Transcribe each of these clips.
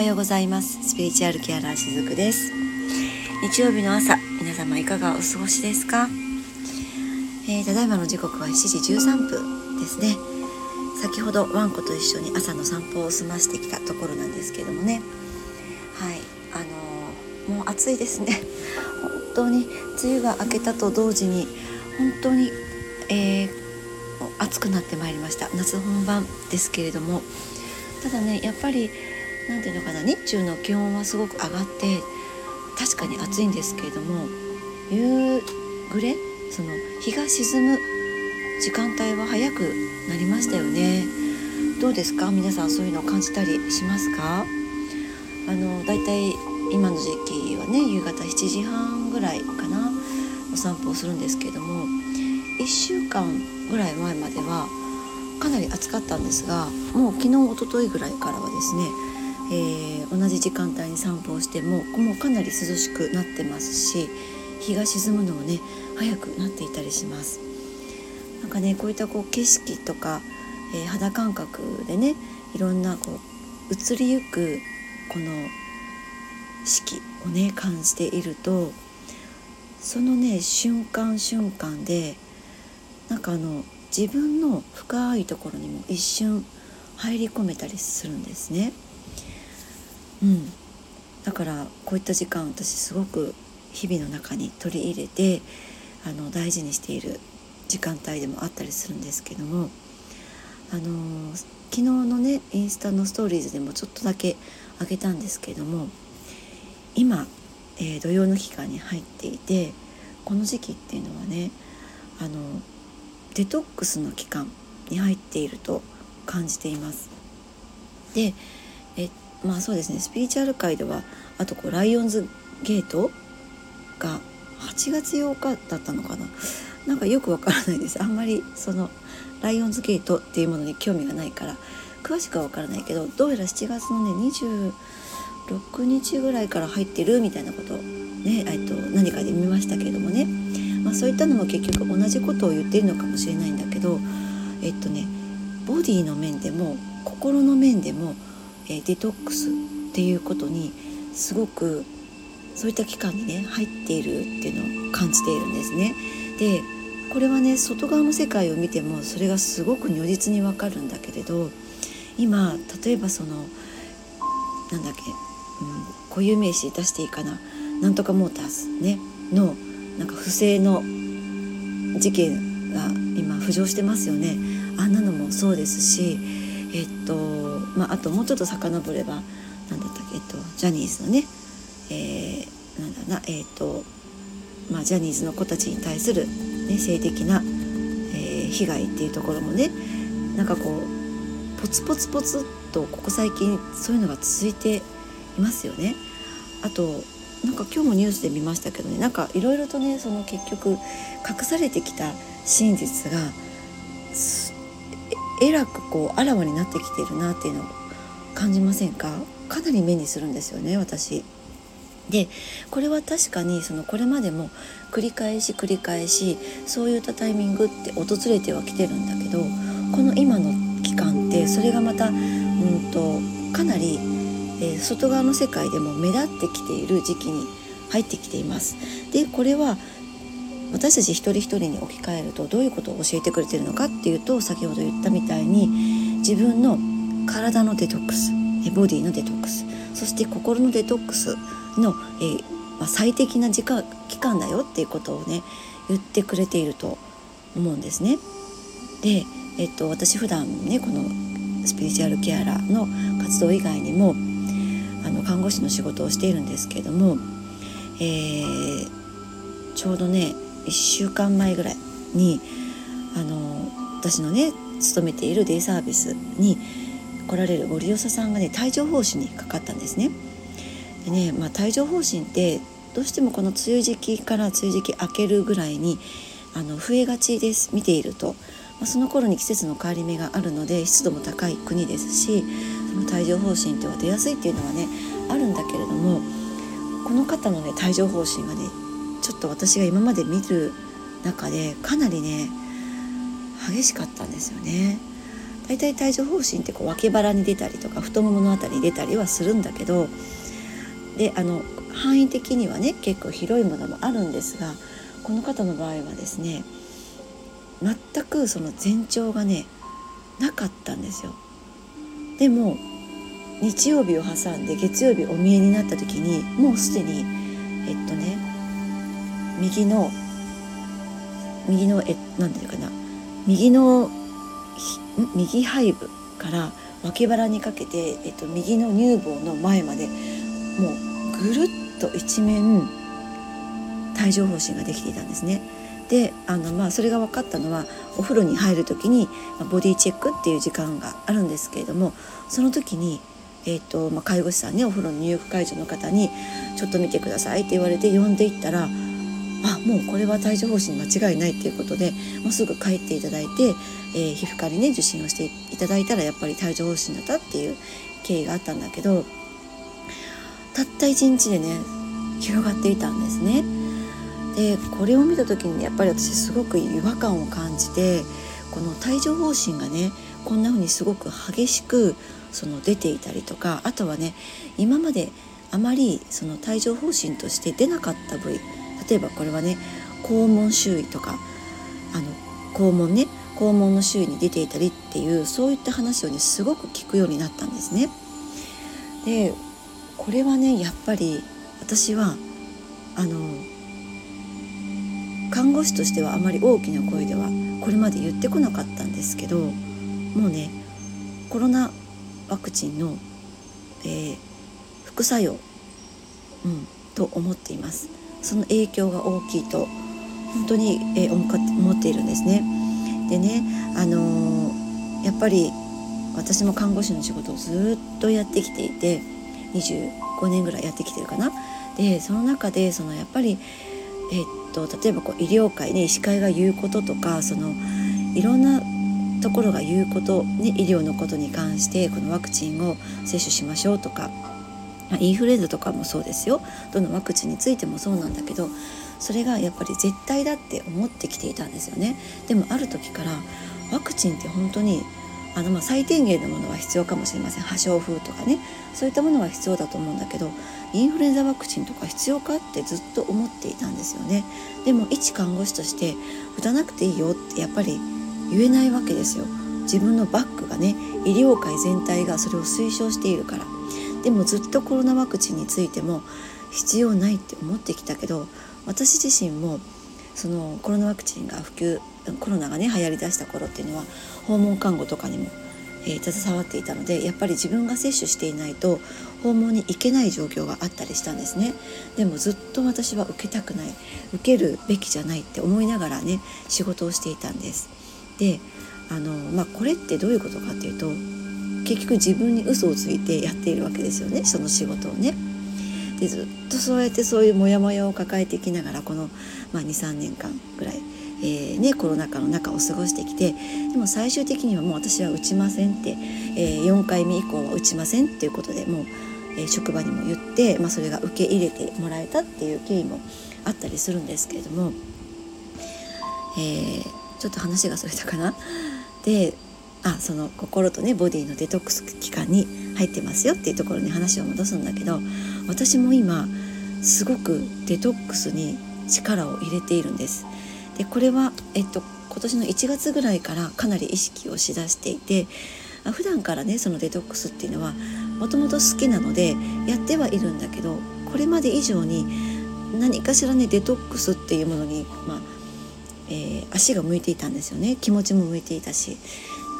はようございます。スピリチュアルケアラーしずくです。日曜日の朝皆様いかがお過ごしですか、えー、ただいまの時刻は7時13分ですね。先ほどワンコと一緒に朝の散歩を済ましてきたところなんですけどもね。はい。あのー、もう暑いですね。本当に梅雨が明けたと同時に本当に、えー、暑くなってまいりました。夏本番ですけれども。ただねやっぱり何ていうのかな日中の気温はすごく上がって確かに暑いんですけれども夕暮れその日が沈む時間帯は早くなりましたよね。どうですか？皆さんそういうのを感じたりしますか？あのだいたい今の時期はね夕方7時半ぐらいかなお散歩をするんですけれども1週間ぐらい前まではかなり暑かったんですがもう昨日おとといぐらいからはですね、えー、同じ時間帯に散歩をしてももうかなり涼しくなってますし日が沈むのもね早くなっていたりします。なんかねこういったこう景色とか、えー、肌感覚でねいろんなこう移りゆくこの四季をね感じているとそのね瞬間瞬間でなんかあの自分の深いところにも一瞬入り込めたりするんですね。うん、だからこういった時間私すごく日々の中に取り入れてあの大事にしている時間帯でもあったりするんですけども、あの、昨日のねインスタのストーリーズでもちょっとだけあげたんですけども今、えー、土曜の期間に入っていてこの時期っていうのはねあのデトックスの期間に入っていると感じています。でまあそうですね。スピリチュアル界ではあとこうライオンズゲートが8月8日だったのかな。なんかよくわからないです。あんまりそのライオンズゲートっていうものに興味がないから詳しくはわからないけどどうやら7月のね26日ぐらいから入ってるみたいなことねえっと何かで見ましたけれどもね。まあ、そういったのも結局同じことを言っているのかもしれないんだけどえっとねボディの面でも心の面でも、え、デトックスっていうことにすごくそういった期間にね入っているっていうのを感じているんですね。でこれはね外側の世界を見てもそれがすごく如実にわかるんだけれど今例えばそのなんだっけ、うん、固有名詞出していいかななんとかモーターズねのなんか不正の事件が今浮上してますよねあんなのもそうですしえっとまああともうちょっと遡れば何だったっけえっとジャニーズのねえー、なんだなえっとまあジャニーズの子たちに対する、ね、性的な、えー、被害っていうところもねなんかこうポツポツポツっとここ最近そういうのが続いていますよね。あとなんか今日もニュースで見ましたけどねなんかいろいろとねその結局隠されてきた真実がえらくこうあらわになってきているなっていうのを感じませんか？かなり目にするんですよね私。でこれは確かにそのこれまでも繰り返し繰り返しそういったタイミングって訪れてはきてるんだけどこの今の期間ってそれがまたうんとかなりえー、外側の世界でも目立ってきている時期に入ってきています。でこれは私たち一人一人に置き換えるとどういうことを教えてくれてるのかっていうと先ほど言ったみたいに自分の体のデトックスボディのデトックスそして心のデトックスの、えー、まあ、最適な時間期間だよっていうことをね言ってくれていると思うんですね。で、えっと、私普段ねこのスピリチュアルケアラーの活動以外にもあの看護師の仕事をしているんですけれども、えー、ちょうどね1週間前ぐらいにあの私のね勤めているデイサービスに来られるご利用者さんがね帯状疱疹にかかったんですね。でね、まあ、帯状疱疹ってどうしてもこの梅雨時期から梅雨時期明けるぐらいにあの増えがちです見ていると、まあ、その頃に季節の変わり目があるので湿度も高い国ですしその帯状疱疹っては出やすいっていうのはねあるんだけれどもこの方のね帯状疱疹はねちょっと私が今まで見る中でかなりね激しかったんですよね。大体帯状疱疹ってこう脇腹に出たりとか太ももの辺りに出たりはするんだけどであの範囲的にはね結構広いものもあるんですがこの方の場合はですね全くその前兆がねなかったんですよ。でも日曜日を挟んで月曜日お見えになった時にもうすでにえっとね右の右のえなんていうかな右の右背部から脇腹にかけて、えっと、右の乳房の前までもうぐるっと一面帯状疱疹ができていたんですね。であの、まあ、それが分かったのはお風呂に入る時に、ボディチェックっていう時間があるんですけれどもその時に、えーとまあ、介護士さんねお風呂の入浴介助の方に「ちょっと見てください」って言われて呼んでいったらあもうこれは帯状疱疹間違いないっていうことでもうすぐ帰っていただいて、えー、皮膚科にね受診をしていただいたらやっぱり帯状疱疹だったっていう経緯があったんだけどたった1日でね広がっていたんですね。でこれを見た時に、ね、やっぱり私すごく違和感を感じてこの帯状疱疹がねこんな風にすごく激しくその出ていたりとかあとはね今まであまりその帯状疱疹として出なかった部位例えばこれはね肛門周囲とかあの肛門ね肛門の周囲に出ていたりっていうそういった話をねすごく聞くようになったんですね。でこれはねやっぱり私はあの看護師としてはあまり大きな声ではこれまで言ってこなかったんですけどもうねコロナワクチンの、えー、副作用、うん、と思っています。その影響が大きいと本当に、えー、思っているんですね。でね、あのー、やっぱり私も看護師の仕事をずっとやってきていて25年ぐらいやってきてるかな。でその中でそのやっぱり、えー、っと例えばこう医療界ね医師会が言うこととかそのいろんなところが言うこと、ね、医療のことに関してこのワクチンを接種しましょうとかインフルエンザとかもそうですよ。どのワクチンについてもそうなんだけどそれがやっぱり絶対だって思ってきていたんですよね。でもある時からワクチンって本当にあのま最低限のものは必要かもしれません。破傷風とかね。そういったものは必要だと思うんだけどインフルエンザワクチンとか必要かってずっと思っていたんですよね。でも一看護師として打たなくていいよってやっぱり言えないわけですよ。自分のバッグがね医療界全体がそれを推奨しているから。でもずっとコロナワクチンについても必要ないって思ってきたけど私自身もそのコロナワクチンが普及コロナがね流行りだした頃っていうのは訪問看護とかにも、えー、携わっていたのでやっぱり自分が接種していないと訪問に行けない状況があったりしたんですね。でもずっと私は受けたくない受けるべきじゃないって思いながらね仕事をしていたんです。であのまあこれってどういうことかっていうと結局自分に嘘をついてやっているわけですよねその仕事をね。でずっとそうやってそういうモヤモヤを抱えていきながらこの、まあ、23年間ぐらい、えーね、コロナ禍の中を過ごしてきてでも最終的にはもう私は打ちませんって、えー、4回目以降は打ちませんっていうことでもう、えー、職場にも言って、まあ、それが受け入れてもらえたっていう経緯もあったりするんですけれども、え、ちょっと話がそれたかな。であその心とねボディのデトックス期間に入ってますよっていうところに話を戻すんだけど私も今すごくデトックスに力を入れているんです。でこれは、えっと、今年の1月ぐらいからかなり意識をしだしていて普段からねそのデトックスっていうのはもともと好きなのでやってはいるんだけどこれまで以上に何かしらねデトックスっていうものに、まあえー、足が向いていたんですよね気持ちも向いていたし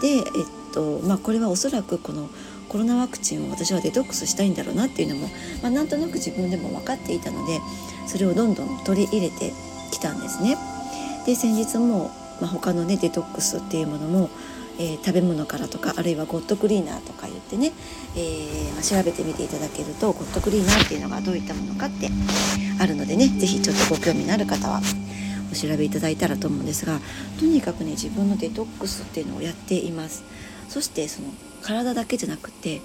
で、えっとまあ、これはおそらくこのコロナワクチンを私はデトックスしたいんだろうなっていうのも、まあ、なんとなく自分でも分かっていたのでそれをどんどん取り入れてきたんですね。で先日も、まあ、他のねデトックスっていうものも、えー、食べ物からとかあるいはゴッドクリーナーとか言ってね、えー、まあ、調べてみていただけるとゴッドクリーナーっていうのがどういったものかってあるのでね是非ちょっとご興味のある方はお調べいただいたらと思うんですがとにかくね自分のデトックスっていうのをやっています。そしてその体だけじゃなくて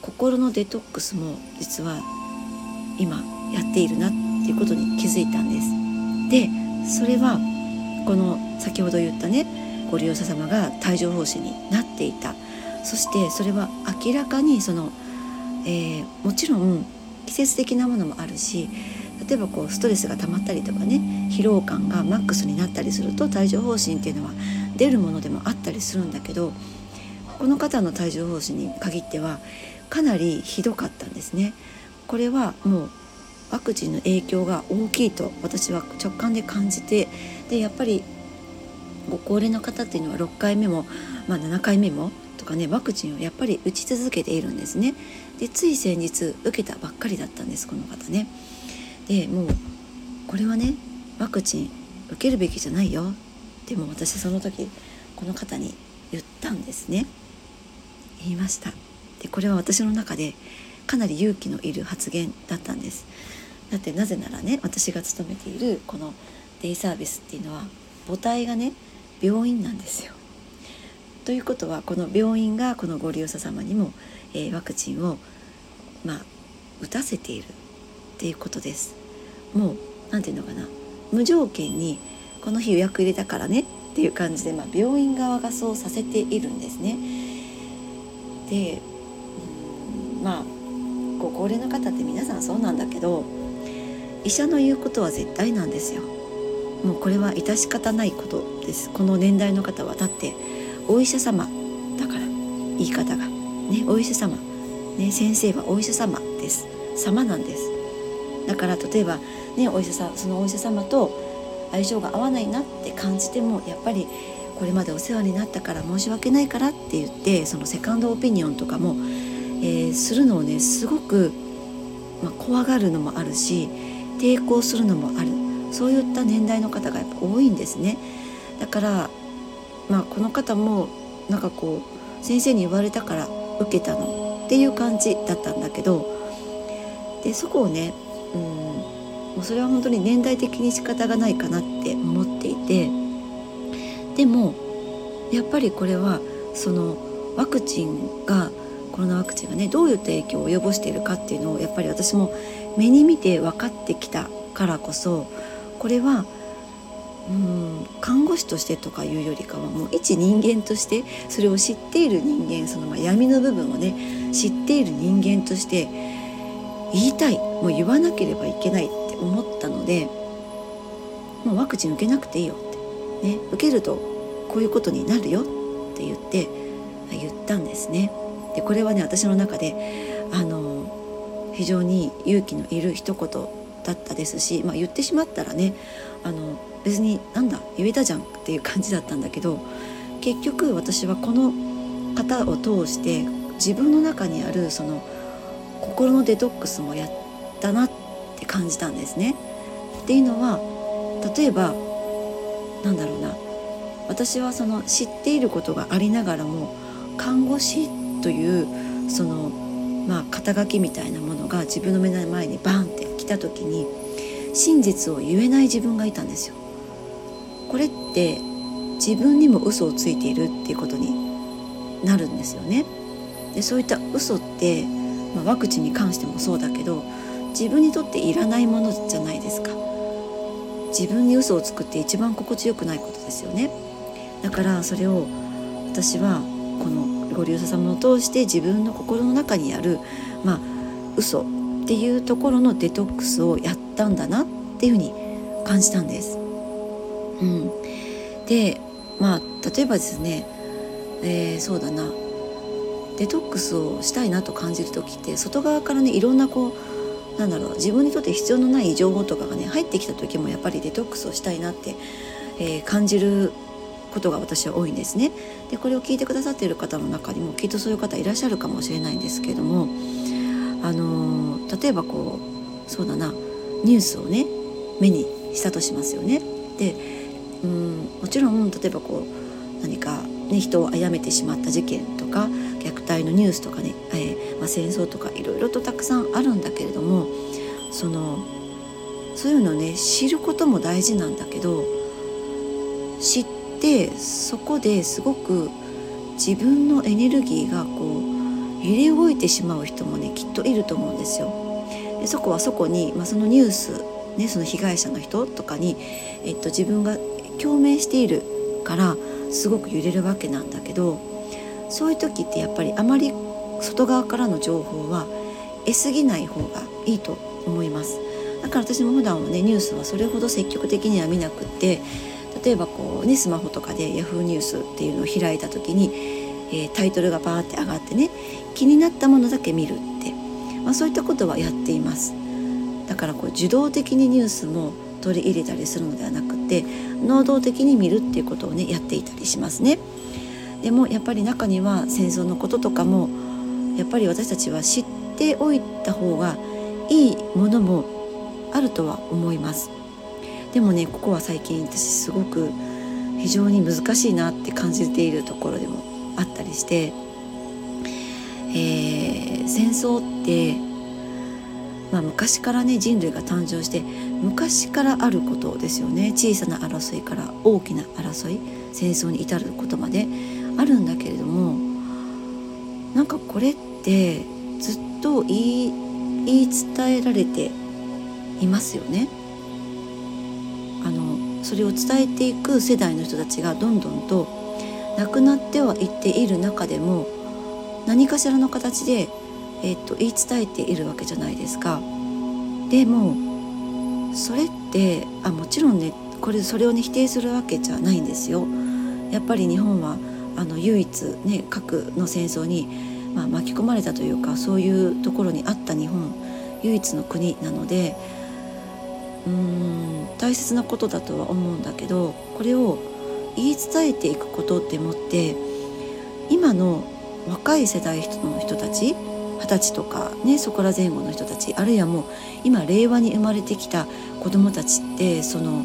心のデトックスも実は今やっているなっていうことに気づいたんです。でそれはこの先ほど言ったねご利用者様が帯状疱疹になっていた。そしてそれは明らかにその、えー、もちろん季節的なものもあるし例えばこうストレスが溜まったりとかね疲労感がマックスになったりすると帯状疱疹っていうのは出るものでもあったりするんだけどこの方の帯状疱疹に限ってはかなりひどかったんですね。これはもうワクチンの影響が大きいと私は直感で感じてでやっぱりご高齢の方っていうのは6回目も、まあ、7回目もとかねワクチンをやっぱり打ち続けているんですね。でつい先日受けたばっかりだったんですこの方ね。でもうこれはねワクチン受けるべきじゃないよ。でも私その時この方に言ったんですね。言いました。でこれは私の中でかなり勇気のいる発言だったんです。だってなぜならね私が勤めているこのデイサービスっていうのは母体がね病院なんですよ。ということはこの病院がこのご利用者様にも、えー、ワクチンをまあ打たせているっていうことです。もう何て言うのかな。無条件にこの日予約入れたからねっていう感じで、まあ、病院側がそうさせているんですね。でまあご高齢の方って皆さんそうなんだけど医者の言うことは絶対なんですよ。もうこれは致し方ないことです。この年代の方は。だってお医者様だから言い方が。ねお医者様。ね先生はお医者様です。様なんです。だから例えばねお医者さんそのお医者様と相性が合わないなって感じてもやっぱりこれまでお世話になったから申し訳ないからって言ってそのセカンドオピニオンとかも、えー、するのをねすごく、まあ、怖がるのもあるし抵抗するのもあるそういった年代の方がやっぱ多いんですね。だからまあこの方もなんかこう先生に言われたから受けたのっていう感じだったんだけどでそこをねうん。もうそれは本当に年代的に仕方がないかなって思っていて。でもやっぱりこれはそのワクチンがコロナワクチンがねどういった影響を及ぼしているかっていうのをやっぱり私も目に見て分かってきたからこそこれはうん看護師としてとかいうよりかはもう一人間としてそれを知っている人間そのま闇の部分をね知っている人間として言いたいもう言わなければいけないって思ったのでもうワクチン受けなくていいよって、ね、受けるとこういうことになるよって言って言ったんですね。でこれはね私の中であの非常に勇気のいる一言だったですし、まあ、言ってしまったらねあの別になんだ言えたじゃんっていう感じだったんだけど結局私はこの方を通して自分の中にあるその心のデトックスもやったなって感じたんですね。っていうのは例えばなんだろうな私はその知っていることがありながらも看護師というそのまあ肩書きみたいなものが自分の目の前にバンって来た時に真実を言えない自分がいたんですよ。これって自分にも嘘をついているっていうことになるんですよね。でそういった嘘って、まあ、ワクチンに関してもそうだけど自分にとっていらないものじゃないですか。自分に嘘をつくって一番心地よくないことですよね。だからそれを私はこのご利用者様を通して自分の心の中にあるまあ嘘っていうところのデトックスをやったんだなっていうふうに感じたんです。うん、でまあ例えばですね、えー、そうだなデトックスをしたいなと感じる時って外側からねいろんなこうなんだろう自分にとって必要のない情報とかがね入ってきた時もやっぱりデトックスをしたいなって、えー、感じることが私は多いんですね。でこれを聞いてくださっている方の中にもきっとそういう方いらっしゃるかもしれないんですけどもあのー、例えばこうそうだなニュースをね目にしたとしますよね。でうんもちろん例えばこう何か、ね、人を殺めてしまった事件とか虐待のニュースとかね、えー、まあ、戦争とかいろいろとたくさんあるんだけれどもそのそういうのね知ることも大事なんだけど知ってそこですごく自分のエネルギーがこう揺れ動いてしまう人もねきっといると思うんですよ。でそこはそこに、まあ、そのニュース、ね、その被害者の人とかに、えっと、自分が共鳴しているからすごく揺れるわけなんだけどそういう時ってやっぱりあまり外側からの情報は得すぎない方がいいと思います。だから私も普段はねニュースはそれほど積極的には見なくって例えばこうねスマホとかで Yahoo! ニュースっていうのを開いた時に、えー、タイトルがバーって上がってね気になったものだけ見るって、まあ、そういったことはやっています。だからこう受動的にニュースも取り入れたりするのではなくて能動的に見るっていうことをねやっていたりしますね。でもやっぱり中には戦争のこととかもやっぱり私たちは知っておいた方がいいものもあるとは思います。でもねここは最近私すごく非常に難しいなって感じているところでもあったりして、えー、戦争って、まあ、昔からね人類が誕生して昔からあることですよね。小さな争いから大きな争い戦争に至ることまで。あるんだけれどもなんかこれってずっと言い言い伝えられていますよね。あのそれを伝えていく世代の人たちがどんどんと亡くなってはいっている中でも何かしらの形で、えー、っと言い伝えているわけじゃないですか。でもそれってあもちろんねこれそれをね否定するわけじゃないんですよ。やっぱり日本はあの唯一ね核の戦争に、まあ、巻き込まれたというかそういうところにあった日本唯一の国なのでうーん大切なことだとは思うんだけどこれを言い伝えていくことってもって今の若い世代の人たち二十歳とかねそこら前後の人たちあるいはもう今令和に生まれてきた子どもたちってその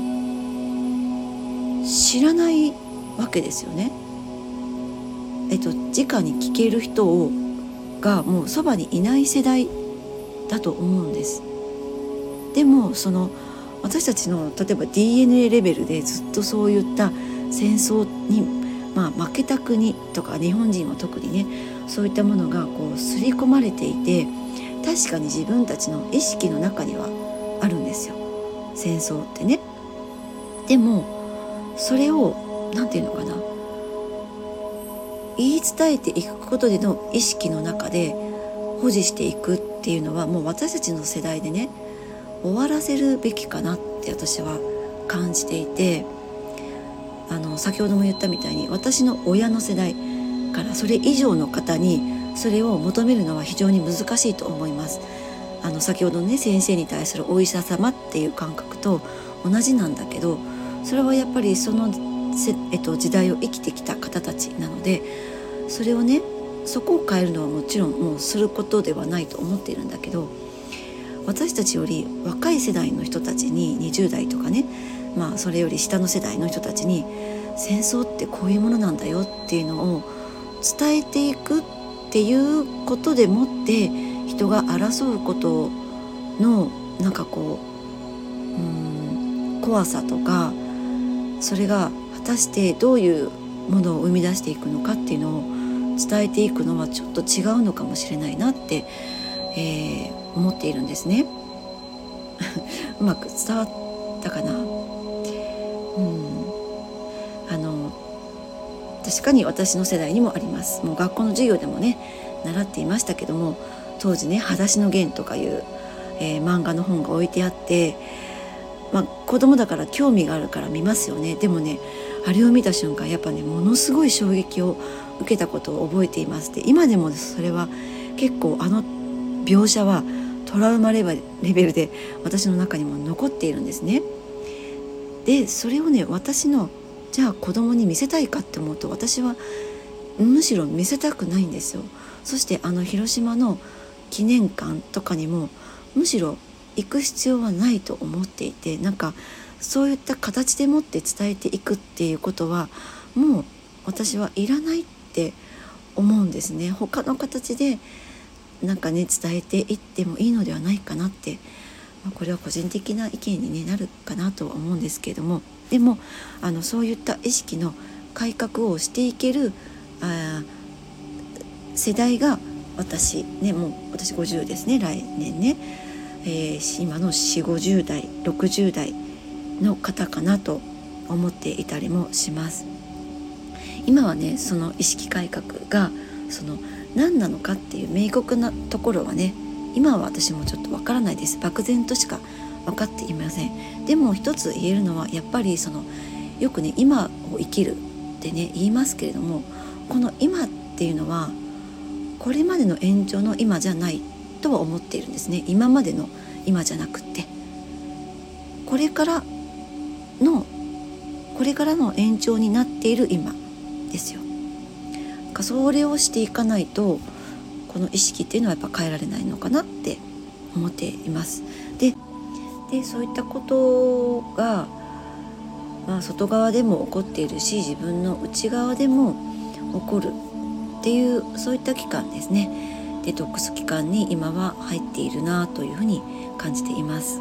知らないわけですよね。えっと直に聞ける人をがもうそばにいない世代だと思うんです。でもその私たちの例えば DNA レベルでずっとそういった戦争に、まあ、負けた国とか日本人は特にねそういったものがこう刷り込まれていて確かに自分たちの意識の中にはあるんですよ戦争ってね。でもそれを何て言うのかな言い伝えていくことでの意識の中で保持していくっていうのはもう私たちの世代でね終わらせるべきかなって私は感じていてあの先ほども言ったみたいに私の親の世代からそれ以上の方にそれを求めるのは非常に難しいと思います。あの先ほどね先生に対するお医者様っていう感覚と同じなんだけどそれはやっぱりその、えっと、時代を生きてきた方たちなのでそれをねそこを変えるのはもちろんもうすることではないと思っているんだけど私たちより若い世代の人たちに20代とかねまあそれより下の世代の人たちに戦争ってこういうものなんだよっていうのを伝えていくっていうことでもって人が争うことのなんかこううん怖さとかそれが果たしてどういうものを生み出していくのかっていうのを伝えていくのはちょっと違うのかもしれないなって、えー、思っているんですね。うまく伝わったかな？うん。あの確かに私の世代にもあります。もう学校の授業でもね習っていましたけども当時ね「裸足の弦」とかいう、えー、漫画の本が置いてあってまあ、子供だから興味があるから見ますよね。でもねあれを見た瞬間やっぱねものすごい衝撃を受けたことを覚えていますで今でもそれは結構あの描写はトラウマレベルで私の中にも残っているんですね。でそれをね私のじゃあ子供に見せたいかって思うと私はむしろ見せたくないんですよ。そしてあの広島の記念館とかにもむしろ行く必要はないと思っていてなんかそういった形でもって伝えていくっていうことはもう私はいらないっって思うんですね。他の形でなんかね伝えていってもいいのではないかなって、まあ、これは個人的な意見に、ね、なるかなとは思うんですけれどもでもあのそういった意識の改革をしていけるあ世代が私ねもう私50ですね来年ね、えー、今の4 5 0代60代の方かなと思っていたりもします。今はねその意識改革がその何なのかっていう明確なところはね今は私もちょっとわからないです。漠然としか分かっていません。でも一つ言えるのはやっぱりそのよくね今を生きるってね言いますけれどもこの今っていうのはこれまでの延長の今じゃないとは思っているんですね。今までの今じゃなくって。これからのこれからの延長になっている今。ですよ。かそれをしていかないとこの意識っていうのはやっぱ変えられないのかなって思っています。ででそういったことが、まあ、外側でも起こっているし自分の内側でも起こるっていうそういった期間ですね。デトックス期間に今は入っているなというふうに感じています。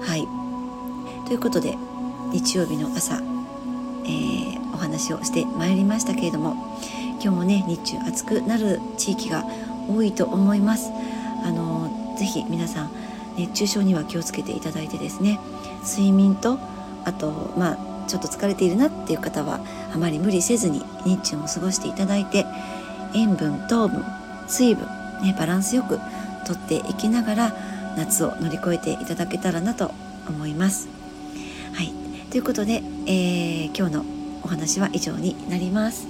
はい。ということで日曜日の朝、えー、お話をしてまいりましたけれども今日もね日中暑くなる地域が多いと思います。あのぜひ皆さん熱中症には気をつけていただいてですね睡眠とあとまあちょっと疲れているなっていう方はあまり無理せずに日中も過ごしていただいて塩分糖分水分、ね、バランスよくとっていきながら夏を乗り越えていただけたらなと思います。ということで、えー、今日のお話は以上になります。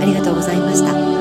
ありがとうございました。